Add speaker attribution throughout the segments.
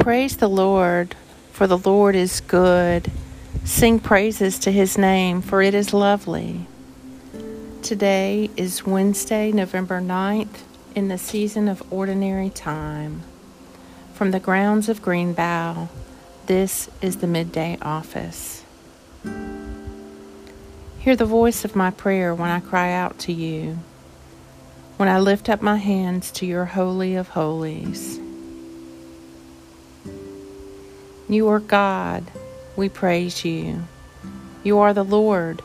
Speaker 1: Praise the Lord, for the Lord is good. Sing praises to his name, for it is lovely. Today is Wednesday, November 9th, in the season of ordinary time. From the grounds of Greenbow, this is the midday office. Hear the voice of my prayer when I cry out to you, when I lift up my hands to your Holy of Holies. You are God, we praise you. You are the Lord,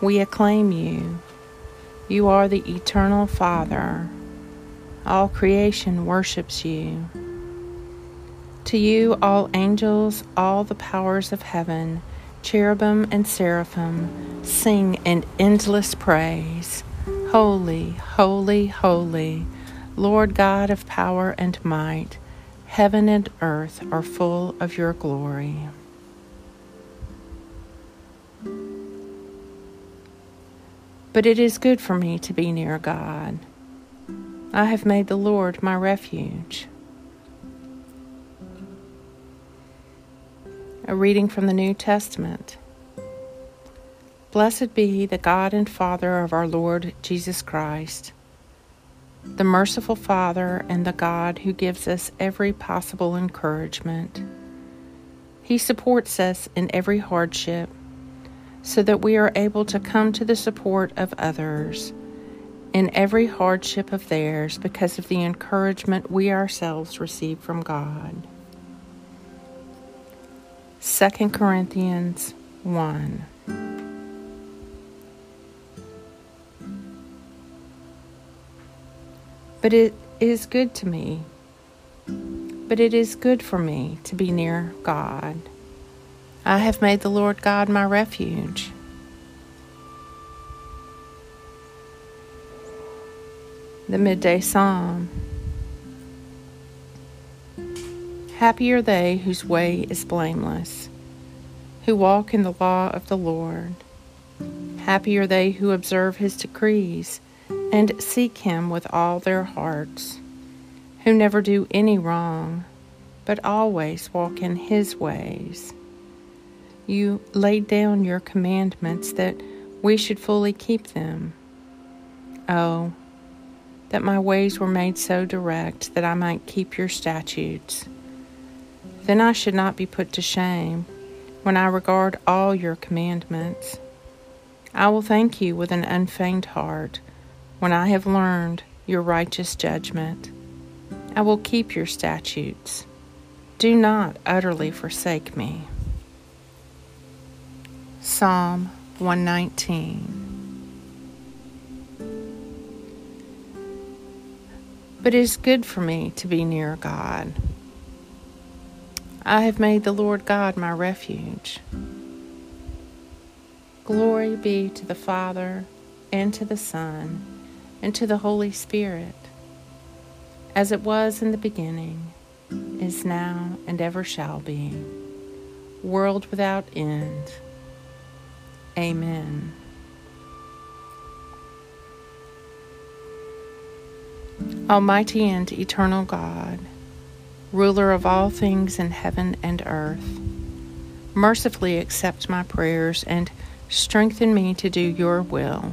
Speaker 1: we acclaim you. You are the eternal Father. All creation worships you. To you, all angels, all the powers of heaven, cherubim and seraphim, sing in endless praise. Holy, holy, holy, Lord God of power and might. Heaven and earth are full of your glory. But it is good for me to be near God. I have made the Lord my refuge. A reading from the New Testament. Blessed be the God and Father of our Lord Jesus Christ the merciful Father and the God who gives us every possible encouragement. He supports us in every hardship so that we are able to come to the support of others in every hardship of theirs because of the encouragement we ourselves receive from God. 2 Corinthians 1 But it is good to me. But it is good for me to be near God. I have made the Lord God my refuge. The Midday Psalm. Happy are they whose way is blameless, who walk in the law of the Lord. Happy are they who observe his decrees and seek him with all their hearts, who never do any wrong, but always walk in his ways. You laid down your commandments that we should fully keep them. Oh, that my ways were made so direct that I might keep your statutes. Then I should not be put to shame when I regard all your commandments. I will thank you with an unfeigned heart when I have learned your righteous judgment. I will keep your statutes. Do not utterly forsake me. Psalm 119 But it is good for me to be near God. I have made the Lord God my refuge. Glory be to the Father, and to the Son, and to the Holy Spirit, as it was in the beginning, is now, and ever shall be, world without end. Amen. Almighty and eternal God, ruler of all things in heaven and earth, mercifully accept my prayers and strengthen me to do your will